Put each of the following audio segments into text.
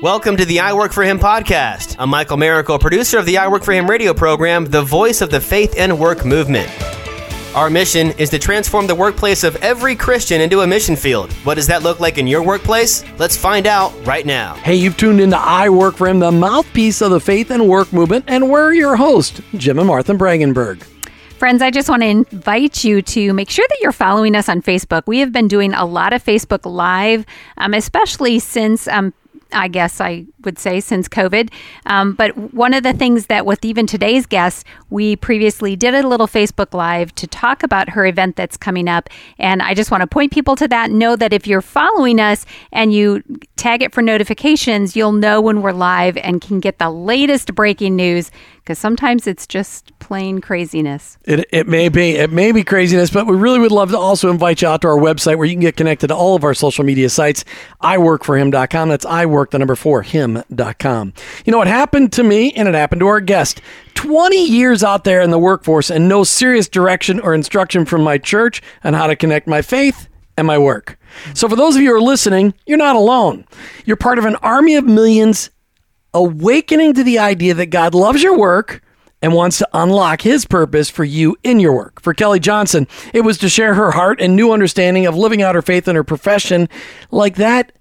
Welcome to the I Work for Him podcast. I'm Michael Miracle, producer of the I Work for Him radio program, the voice of the faith and work movement. Our mission is to transform the workplace of every Christian into a mission field. What does that look like in your workplace? Let's find out right now. Hey, you've tuned into I Work for Him, the mouthpiece of the faith and work movement, and we're your host, Jim and Martha Brangenberg. Friends, I just want to invite you to make sure that you're following us on Facebook. We have been doing a lot of Facebook Live, um, especially since um, I guess I would say, since COVID. Um, but one of the things that, with even today's guest, we previously did a little Facebook Live to talk about her event that's coming up. And I just want to point people to that. Know that if you're following us and you tag it for notifications, you'll know when we're live and can get the latest breaking news because sometimes it's just plain craziness. It, it may be. It may be craziness, but we really would love to also invite you out to our website where you can get connected to all of our social media sites. iWorkForHim.com. That's iWork, the number four, him.com. You know, it happened to me and it happened to our guest. 20 years out there in the workforce and no serious direction or instruction from my church on how to connect my faith and my work. So, for those of you who are listening, you're not alone. You're part of an army of millions awakening to the idea that God loves your work and wants to unlock his purpose for you in your work. For Kelly Johnson, it was to share her heart and new understanding of living out her faith in her profession like that.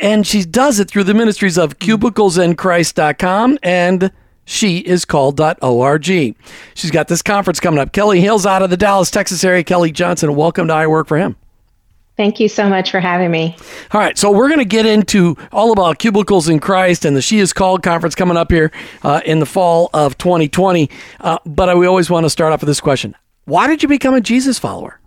And she does it through the ministries of cubiclesenchrist.com and she is called.org. She's got this conference coming up. Kelly Hill's out of the Dallas, Texas area. Kelly Johnson, welcome to I Work for Him. Thank you so much for having me. All right, so we're going to get into all about cubicles in Christ and the She Is Called conference coming up here uh, in the fall of 2020. Uh, but we always want to start off with this question Why did you become a Jesus follower?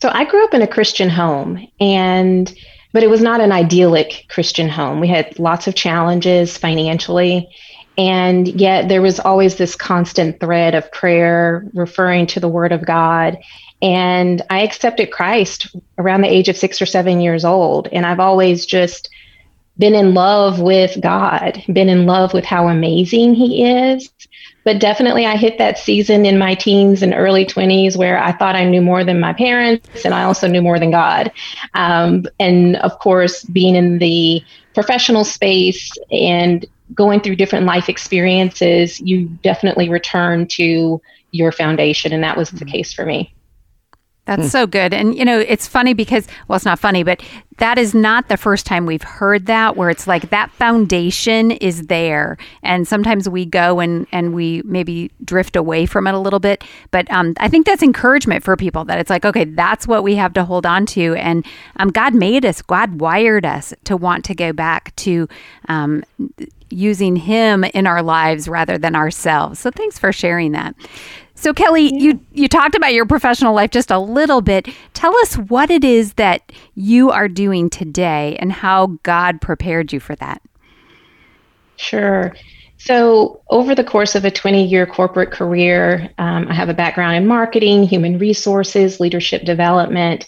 So I grew up in a Christian home, and but it was not an idyllic Christian home. We had lots of challenges financially. And yet there was always this constant thread of prayer referring to the Word of God and I accepted Christ around the age of six or seven years old. And I've always just been in love with God, been in love with how amazing He is. But definitely, I hit that season in my teens and early 20s where I thought I knew more than my parents, and I also knew more than God. Um, and of course, being in the professional space and going through different life experiences, you definitely return to your foundation. And that was the mm-hmm. case for me. That's hmm. so good. And, you know, it's funny because, well, it's not funny, but that is not the first time we've heard that where it's like that foundation is there. And sometimes we go and, and we maybe drift away from it a little bit. But um, I think that's encouragement for people that it's like, okay, that's what we have to hold on to. And um, God made us, God wired us to want to go back to um, using Him in our lives rather than ourselves. So thanks for sharing that. So Kelly, yeah. you you talked about your professional life just a little bit. Tell us what it is that you are doing today and how God prepared you for that. Sure. So, over the course of a 20 year corporate career, um, I have a background in marketing, human resources, leadership development.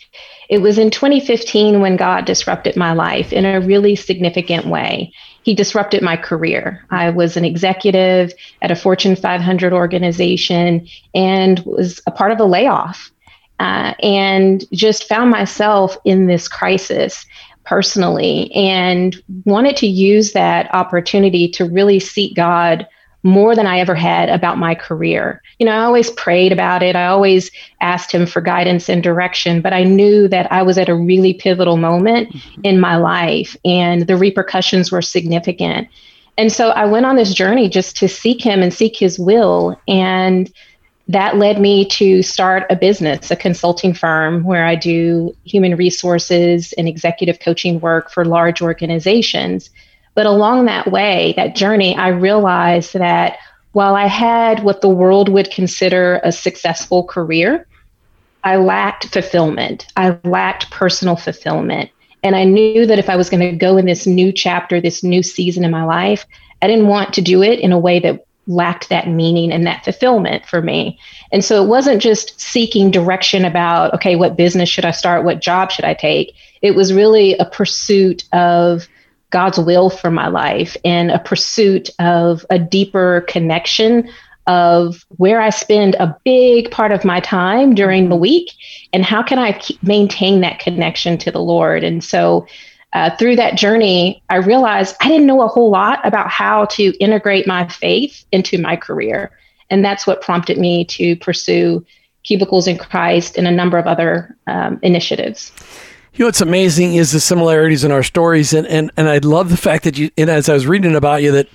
It was in 2015 when God disrupted my life in a really significant way he disrupted my career. I was an executive at a Fortune 500 organization and was a part of a layoff uh, and just found myself in this crisis personally and wanted to use that opportunity to really seek God more than I ever had about my career. You know, I always prayed about it. I always asked him for guidance and direction, but I knew that I was at a really pivotal moment mm-hmm. in my life and the repercussions were significant. And so I went on this journey just to seek him and seek his will. And that led me to start a business, a consulting firm where I do human resources and executive coaching work for large organizations. But along that way, that journey, I realized that while I had what the world would consider a successful career, I lacked fulfillment. I lacked personal fulfillment. And I knew that if I was going to go in this new chapter, this new season in my life, I didn't want to do it in a way that lacked that meaning and that fulfillment for me. And so it wasn't just seeking direction about, okay, what business should I start? What job should I take? It was really a pursuit of God's will for my life and a pursuit of a deeper connection of where I spend a big part of my time during the week and how can I maintain that connection to the Lord. And so uh, through that journey, I realized I didn't know a whole lot about how to integrate my faith into my career. And that's what prompted me to pursue Cubicles in Christ and a number of other um, initiatives. You know what's amazing is the similarities in our stories, and and and I love the fact that you. And as I was reading about you, that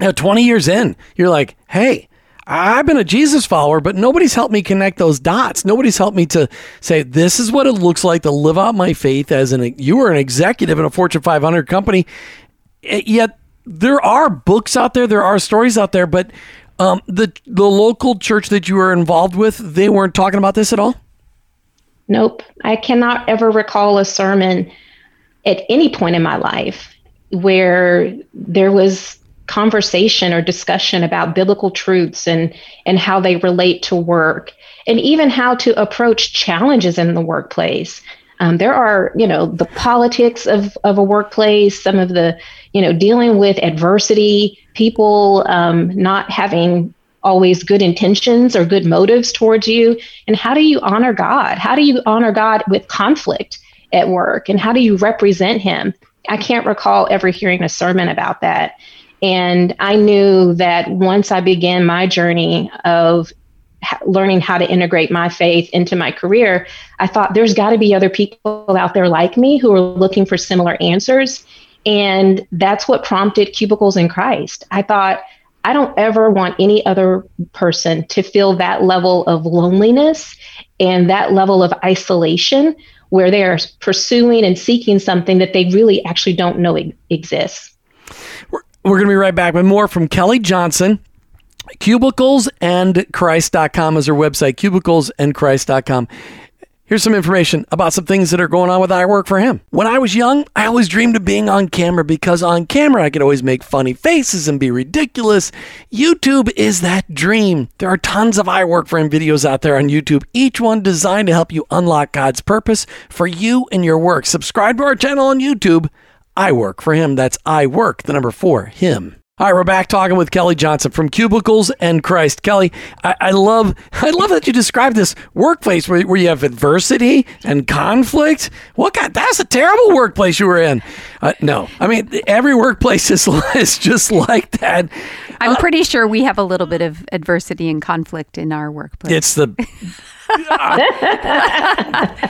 you know, 20 years in, you're like, hey, I've been a Jesus follower, but nobody's helped me connect those dots. Nobody's helped me to say this is what it looks like to live out my faith as an you were an executive in a Fortune 500 company. Yet there are books out there, there are stories out there, but um, the the local church that you were involved with, they weren't talking about this at all. Nope, I cannot ever recall a sermon at any point in my life where there was conversation or discussion about biblical truths and and how they relate to work and even how to approach challenges in the workplace. Um, there are you know the politics of of a workplace some of the you know dealing with adversity people um, not having always good intentions or good motives towards you? And how do you honor god? How do you honor god with conflict at work? And how do you represent him? I can't recall ever hearing a sermon about that. And I knew that once I began my journey of learning how to integrate my faith into my career, I thought there's got to be other people out there like me who are looking for similar answers. And that's what prompted Cubicles in Christ. I thought, I don't ever want any other person to feel that level of loneliness and that level of isolation where they are pursuing and seeking something that they really actually don't know exists. We're going to be right back with more from Kelly Johnson. Cubicles and Cubiclesandchrist.com is her website, cubicles and cubiclesandchrist.com. Here's some information about some things that are going on with I Work for Him. When I was young, I always dreamed of being on camera because on camera I could always make funny faces and be ridiculous. YouTube is that dream. There are tons of I Work for Him videos out there on YouTube, each one designed to help you unlock God's purpose for you and your work. Subscribe to our channel on YouTube I work for him. That's I work, the number four, him. All right, we're back talking with Kelly Johnson from Cubicles and Christ. Kelly, I, I love I love that you describe this workplace where, where you have adversity and conflict. What God, that's a terrible workplace you were in. Uh, no, I mean every workplace is, is just like that. I'm uh, pretty sure we have a little bit of adversity and conflict in our workplace. It's the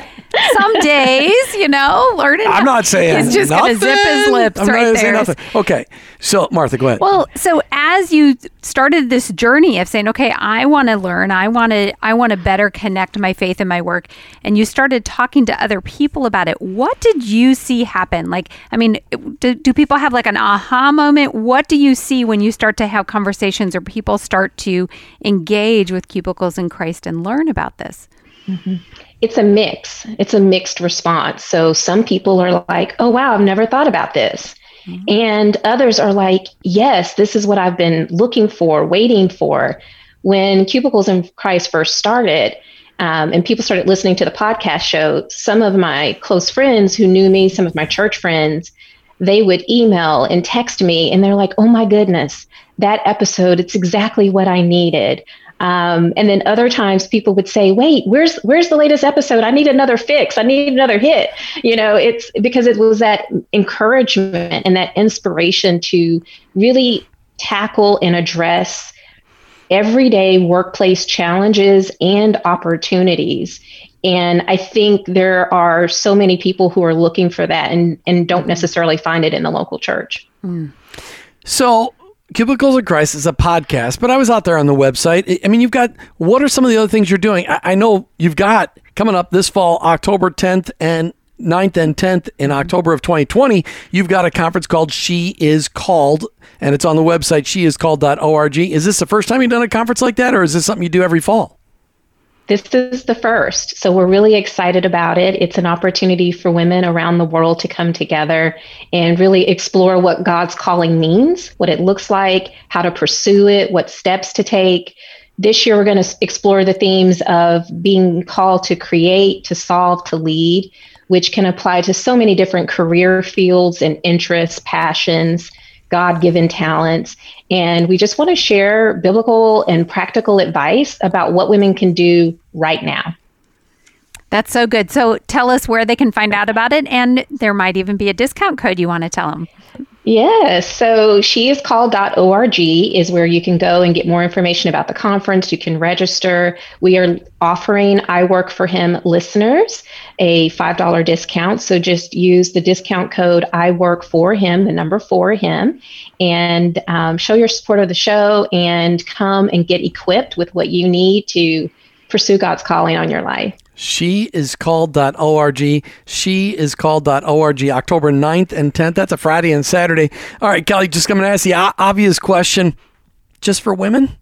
Some days, you know, learning. I'm not saying he's just going to zip his lips I'm right there. Okay, so Martha, go ahead. Well, so as you started this journey of saying, okay, I want to learn, I want to, I want to better connect my faith and my work, and you started talking to other people about it. What did you see happen? Like, I mean, do, do people have like an aha moment? What do you see when you start to have conversations or people start to engage with cubicles in Christ and learn about this? Mm-hmm it's a mix. It's a mixed response. So some people are like, oh, wow, I've never thought about this. Mm-hmm. And others are like, yes, this is what I've been looking for, waiting for. When Cubicles in Christ first started, um, and people started listening to the podcast show, some of my close friends who knew me, some of my church friends, they would email and text me, and they're like, oh my goodness, that episode, it's exactly what I needed. Um, and then other times people would say, wait, where's where's the latest episode? I need another fix. I need another hit. You know, it's because it was that encouragement and that inspiration to really tackle and address everyday workplace challenges and opportunities. And I think there are so many people who are looking for that and, and don't necessarily find it in the local church. Mm. So Cubicles of Christ is a podcast, but I was out there on the website. I mean, you've got what are some of the other things you're doing? I, I know you've got coming up this fall, October 10th and 9th and 10th in October of 2020, you've got a conference called She Is Called, and it's on the website sheiscalled.org. Is this the first time you've done a conference like that, or is this something you do every fall? This is the first. So we're really excited about it. It's an opportunity for women around the world to come together and really explore what God's calling means, what it looks like, how to pursue it, what steps to take. This year, we're going to explore the themes of being called to create, to solve, to lead, which can apply to so many different career fields and interests, passions. God given talents. And we just want to share biblical and practical advice about what women can do right now. That's so good. So tell us where they can find out about it, and there might even be a discount code you want to tell them. Yes. So sheiscalled.org is where you can go and get more information about the conference. You can register. We are offering I Work for Him listeners a $5 discount. So just use the discount code I Work for Him, the number for Him, and um, show your support of the show and come and get equipped with what you need to pursue God's calling on your life. She is called.org. She is called.org. October 9th and 10th. That's a Friday and Saturday. All right, Kelly, just going to ask the obvious question just for women?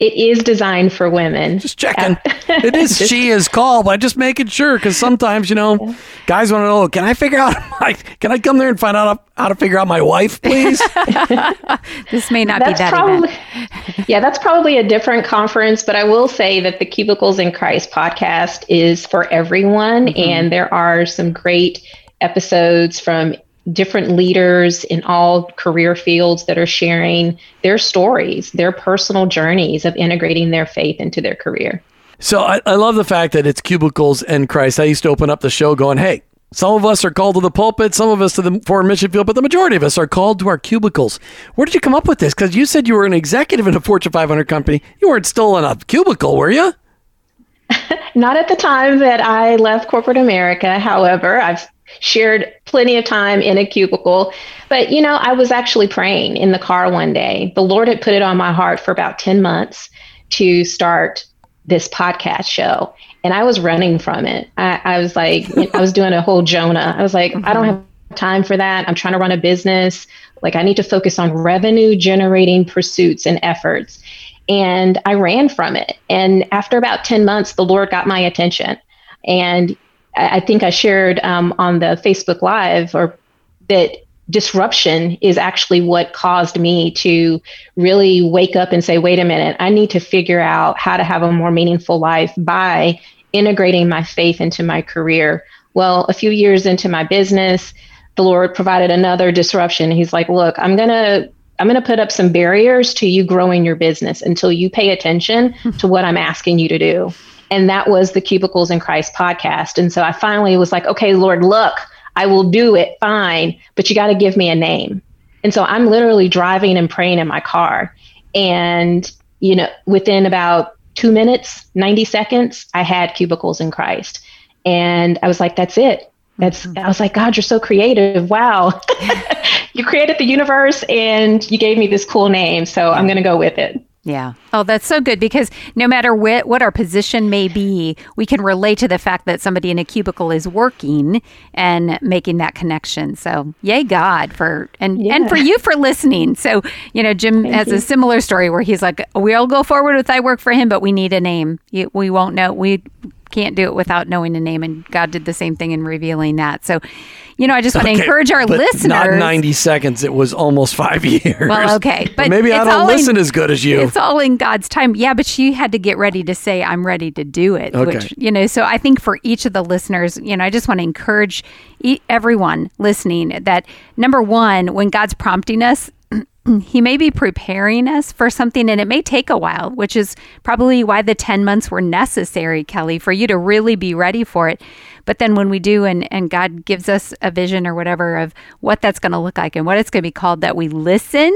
It is designed for women. Just checking. it is she is called, but I just making sure because sometimes you know, yeah. guys want to know. Can I figure out? My, can I come there and find out how to figure out my wife, please? this may not that's be that. Probably, yeah, that's probably a different conference. But I will say that the Cubicles in Christ podcast is for everyone, mm-hmm. and there are some great episodes from different leaders in all career fields that are sharing their stories, their personal journeys of integrating their faith into their career. So I, I love the fact that it's cubicles and Christ. I used to open up the show going, hey, some of us are called to the pulpit, some of us to the foreign mission field, but the majority of us are called to our cubicles. Where did you come up with this? Because you said you were an executive in a Fortune 500 company. You weren't still in a cubicle, were you? Not at the time that I left corporate America. However, I've shared plenty of time in a cubicle. But, you know, I was actually praying in the car one day. The Lord had put it on my heart for about 10 months to start this podcast show. And I was running from it. I, I was like, I was doing a whole Jonah. I was like, mm-hmm. I don't have time for that. I'm trying to run a business. Like, I need to focus on revenue generating pursuits and efforts. And I ran from it. And after about 10 months, the Lord got my attention. And I think I shared um, on the Facebook Live or that disruption is actually what caused me to really wake up and say, wait a minute, I need to figure out how to have a more meaningful life by integrating my faith into my career. Well, a few years into my business, the Lord provided another disruption. He's like, look, I'm going to I'm going to put up some barriers to you growing your business until you pay attention to what I'm asking you to do. And that was the Cubicles in Christ podcast. And so I finally was like, okay, Lord, look, I will do it fine, but you got to give me a name. And so I'm literally driving and praying in my car. And, you know, within about two minutes, 90 seconds, I had Cubicles in Christ. And I was like, that's it. That's, mm-hmm. I was like, God, you're so creative. Wow. you created the universe and you gave me this cool name. So I'm going to go with it. Yeah. Oh, that's so good because no matter what, what our position may be, we can relate to the fact that somebody in a cubicle is working and making that connection. So, yay, God, for and yeah. and for you for listening. So, you know, Jim Thank has you. a similar story where he's like, "We'll go forward with I work for him, but we need a name. We won't know. We can't do it without knowing a name." And God did the same thing in revealing that. So, you know, I just want to encourage our listeners. Not 90 seconds. It was almost five years. Well, okay. But, but maybe I don't listen in, as good as you. It's all in God's time. Yeah, but she had to get ready to say, I'm ready to do it. Okay. Which, you know, so I think for each of the listeners, you know, I just want to encourage everyone listening that number one, when God's prompting us, he may be preparing us for something and it may take a while, which is probably why the 10 months were necessary, Kelly, for you to really be ready for it. But then when we do, and, and God gives us a vision or whatever of what that's going to look like and what it's going to be called, that we listen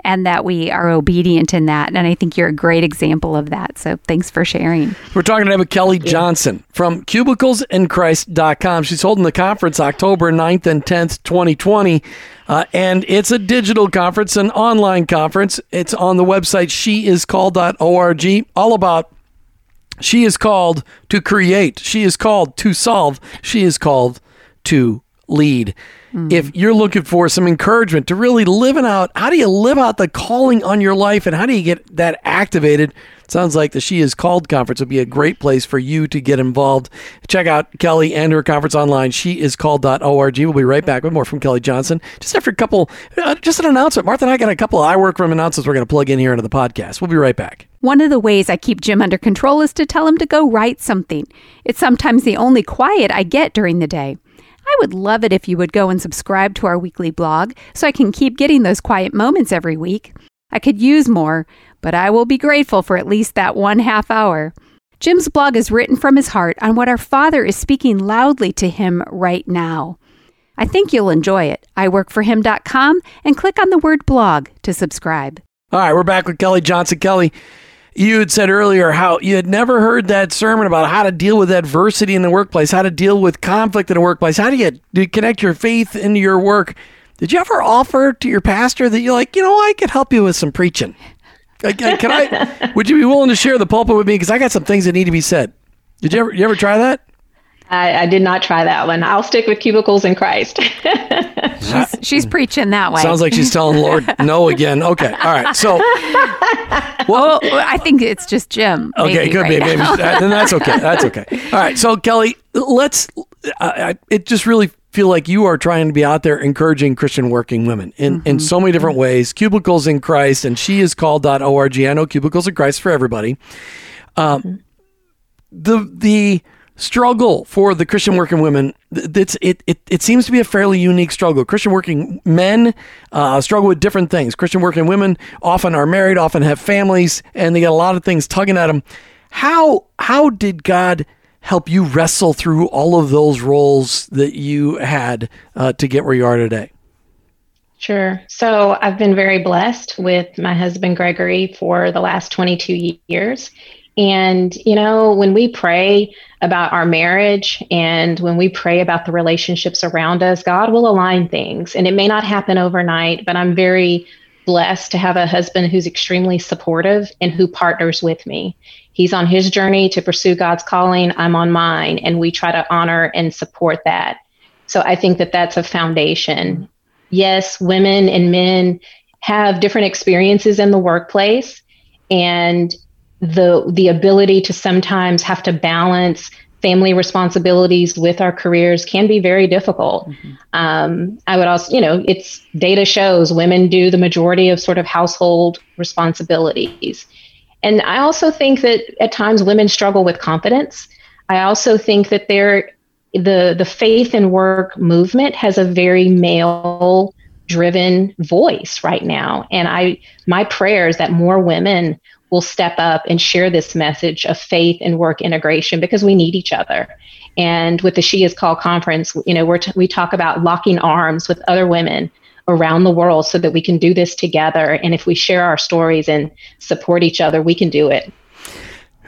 and that we are obedient in that. And I think you're a great example of that. So thanks for sharing. We're talking today with Kelly Johnson from cubiclesinChrist.com. She's holding the conference October 9th and 10th, 2020. Uh, and it's a digital conference, an online conference. It's on the website sheiscalled.org, all about she is called to create. She is called to solve. She is called to lead. Mm. If you're looking for some encouragement to really living out, how do you live out the calling on your life and how do you get that activated? Sounds like the She Is Called conference would be a great place for you to get involved. Check out Kelly and her conference online, sheiscalled.org. We'll be right back with more from Kelly Johnson. Just after a couple, uh, just an announcement. Martha and I got a couple I work from announcements we're going to plug in here into the podcast. We'll be right back. One of the ways I keep Jim under control is to tell him to go write something. It's sometimes the only quiet I get during the day. I would love it if you would go and subscribe to our weekly blog so I can keep getting those quiet moments every week. I could use more, but I will be grateful for at least that one half hour. Jim's blog is written from his heart on what our Father is speaking loudly to him right now. I think you'll enjoy it. iworkforhim.com and click on the word blog to subscribe. All right, we're back with Kelly Johnson. Kelly, you had said earlier how you had never heard that sermon about how to deal with adversity in the workplace, how to deal with conflict in the workplace, how do you, do you connect your faith into your work. Did you ever offer to your pastor that you're like, you know, I could help you with some preaching? Can I? would you be willing to share the pulpit with me? Because I got some things that need to be said. Did you ever? You ever try that? I, I, did not try that one. I'll stick with cubicles in Christ. she's, she's preaching that way. Sounds like she's telling Lord no again. Okay, all right. So, well, oh, I think it's just Jim. Okay, good. Right maybe, maybe then that's okay. That's okay. All right. So, Kelly, let's. Uh, it just really feel like you are trying to be out there encouraging Christian working women in, mm-hmm. in so many different ways. Cubicles in Christ and she is called.org. I know Cubicles in Christ for everybody. Um, mm-hmm. The the struggle for the Christian working women, it's, it, it, it seems to be a fairly unique struggle. Christian working men uh, struggle with different things. Christian working women often are married, often have families, and they got a lot of things tugging at them. How, how did God help you wrestle through all of those roles that you had uh, to get where you are today? Sure. So I've been very blessed with my husband, Gregory, for the last 22 years. And, you know, when we pray about our marriage and when we pray about the relationships around us, God will align things. And it may not happen overnight, but I'm very blessed to have a husband who's extremely supportive and who partners with me. He's on his journey to pursue God's calling, I'm on mine, and we try to honor and support that. So I think that that's a foundation. Yes, women and men have different experiences in the workplace, and the the ability to sometimes have to balance family responsibilities with our careers can be very difficult. Mm-hmm. Um, I would also, you know, it's data shows women do the majority of sort of household responsibilities. And I also think that at times women struggle with confidence. I also think that there the the faith and work movement has a very male driven voice right now and i my prayer is that more women will step up and share this message of faith and work integration because we need each other. And with the She Is Call conference, you know, we're t- we talk about locking arms with other women around the world so that we can do this together. And if we share our stories and support each other, we can do it.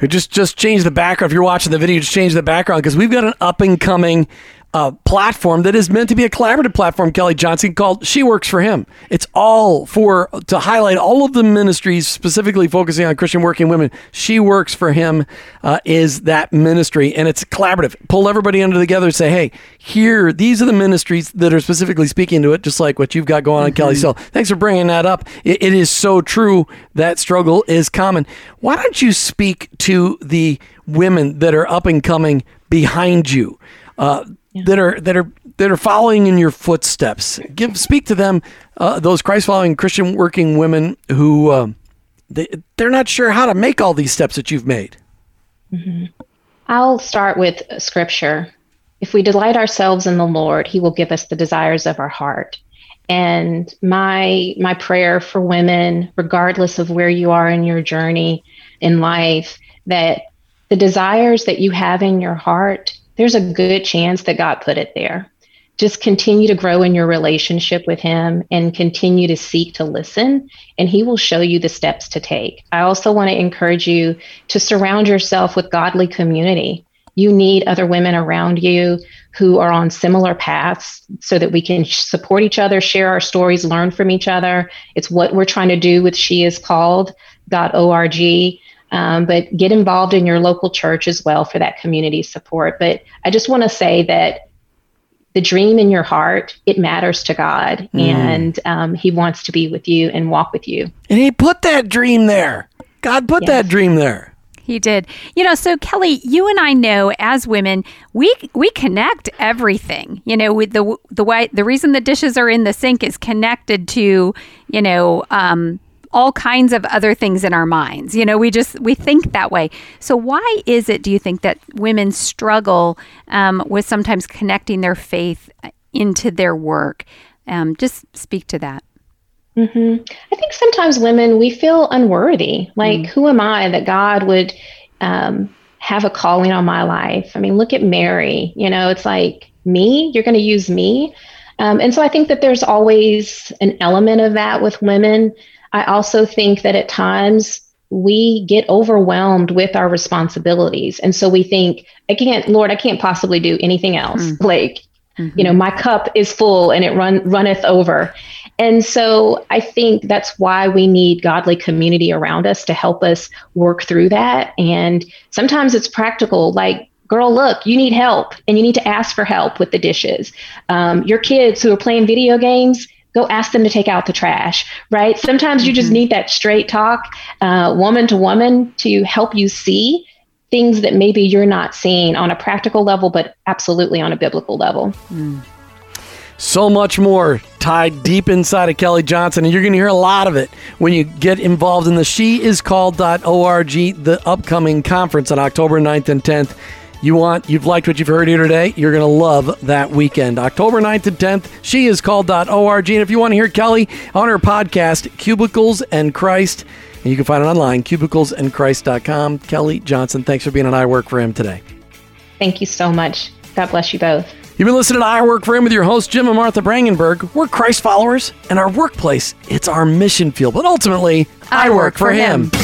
Just just change the background. If you're watching the video, just change the background because we've got an up and coming uh, platform that is meant to be a collaborative platform, Kelly Johnson, called She Works for Him. It's all for to highlight all of the ministries specifically focusing on Christian working women. She Works for Him uh, is that ministry, and it's collaborative. Pull everybody under together and say, hey, here, these are the ministries that are specifically speaking to it, just like what you've got going on, mm-hmm. Kelly. So thanks for bringing that up. It, it is so true that struggle is common. Why don't you speak to the women that are up and coming behind you? Uh, yeah. that are that are that are following in your footsteps. Give speak to them, uh, those Christ following Christian working women who uh, they they're not sure how to make all these steps that you've made. Mm-hmm. I'll start with scripture. If we delight ourselves in the Lord, He will give us the desires of our heart. And my my prayer for women, regardless of where you are in your journey in life, that the desires that you have in your heart there's a good chance that God put it there. Just continue to grow in your relationship with Him and continue to seek to listen, and He will show you the steps to take. I also want to encourage you to surround yourself with godly community. You need other women around you who are on similar paths so that we can support each other, share our stories, learn from each other. It's what we're trying to do with She is Called.org. Um, but get involved in your local church as well for that community support. But I just want to say that the dream in your heart, it matters to God, mm. and um, He wants to be with you and walk with you. And He put that dream there. God put yes. that dream there. He did. You know, so Kelly, you and I know as women, we we connect everything. You know, with the the way the reason the dishes are in the sink is connected to, you know, um, all kinds of other things in our minds. You know, we just we think that way. So why is it? Do you think that women struggle um, with sometimes connecting their faith into their work? Um, just speak to that. Mm-hmm. I think sometimes women we feel unworthy. Like, mm. who am I that God would um, have a calling on my life. I mean, look at Mary. You know, it's like, me? You're going to use me? Um, and so I think that there's always an element of that with women. I also think that at times we get overwhelmed with our responsibilities. And so we think, I can't, Lord, I can't possibly do anything else. Mm-hmm. Like, mm-hmm. you know, my cup is full and it run runneth over. And so I think that's why we need godly community around us to help us work through that. And sometimes it's practical, like girl, look, you need help and you need to ask for help with the dishes. Um, your kids who are playing video games, go ask them to take out the trash, right? Sometimes you just mm-hmm. need that straight talk, uh, woman to woman, to help you see things that maybe you're not seeing on a practical level, but absolutely on a biblical level. Mm. So much more tied deep inside of Kelly Johnson, and you're going to hear a lot of it when you get involved in the sheiscalled.org, the upcoming conference on October 9th and 10th you want, you've liked what you've heard here today, you're going to love that weekend. October 9th and 10th, she is called.org. And if you want to hear Kelly on her podcast, Cubicles and Christ, and you can find it online, cubiclesandchrist.com. Kelly Johnson, thanks for being on I Work for Him today. Thank you so much. God bless you both. You've been listening to I Work for Him with your host, Jim and Martha Brangenberg. We're Christ followers, and our workplace, it's our mission field. But ultimately, I, I work, work, for, him. him.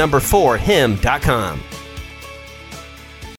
number 4 him.com.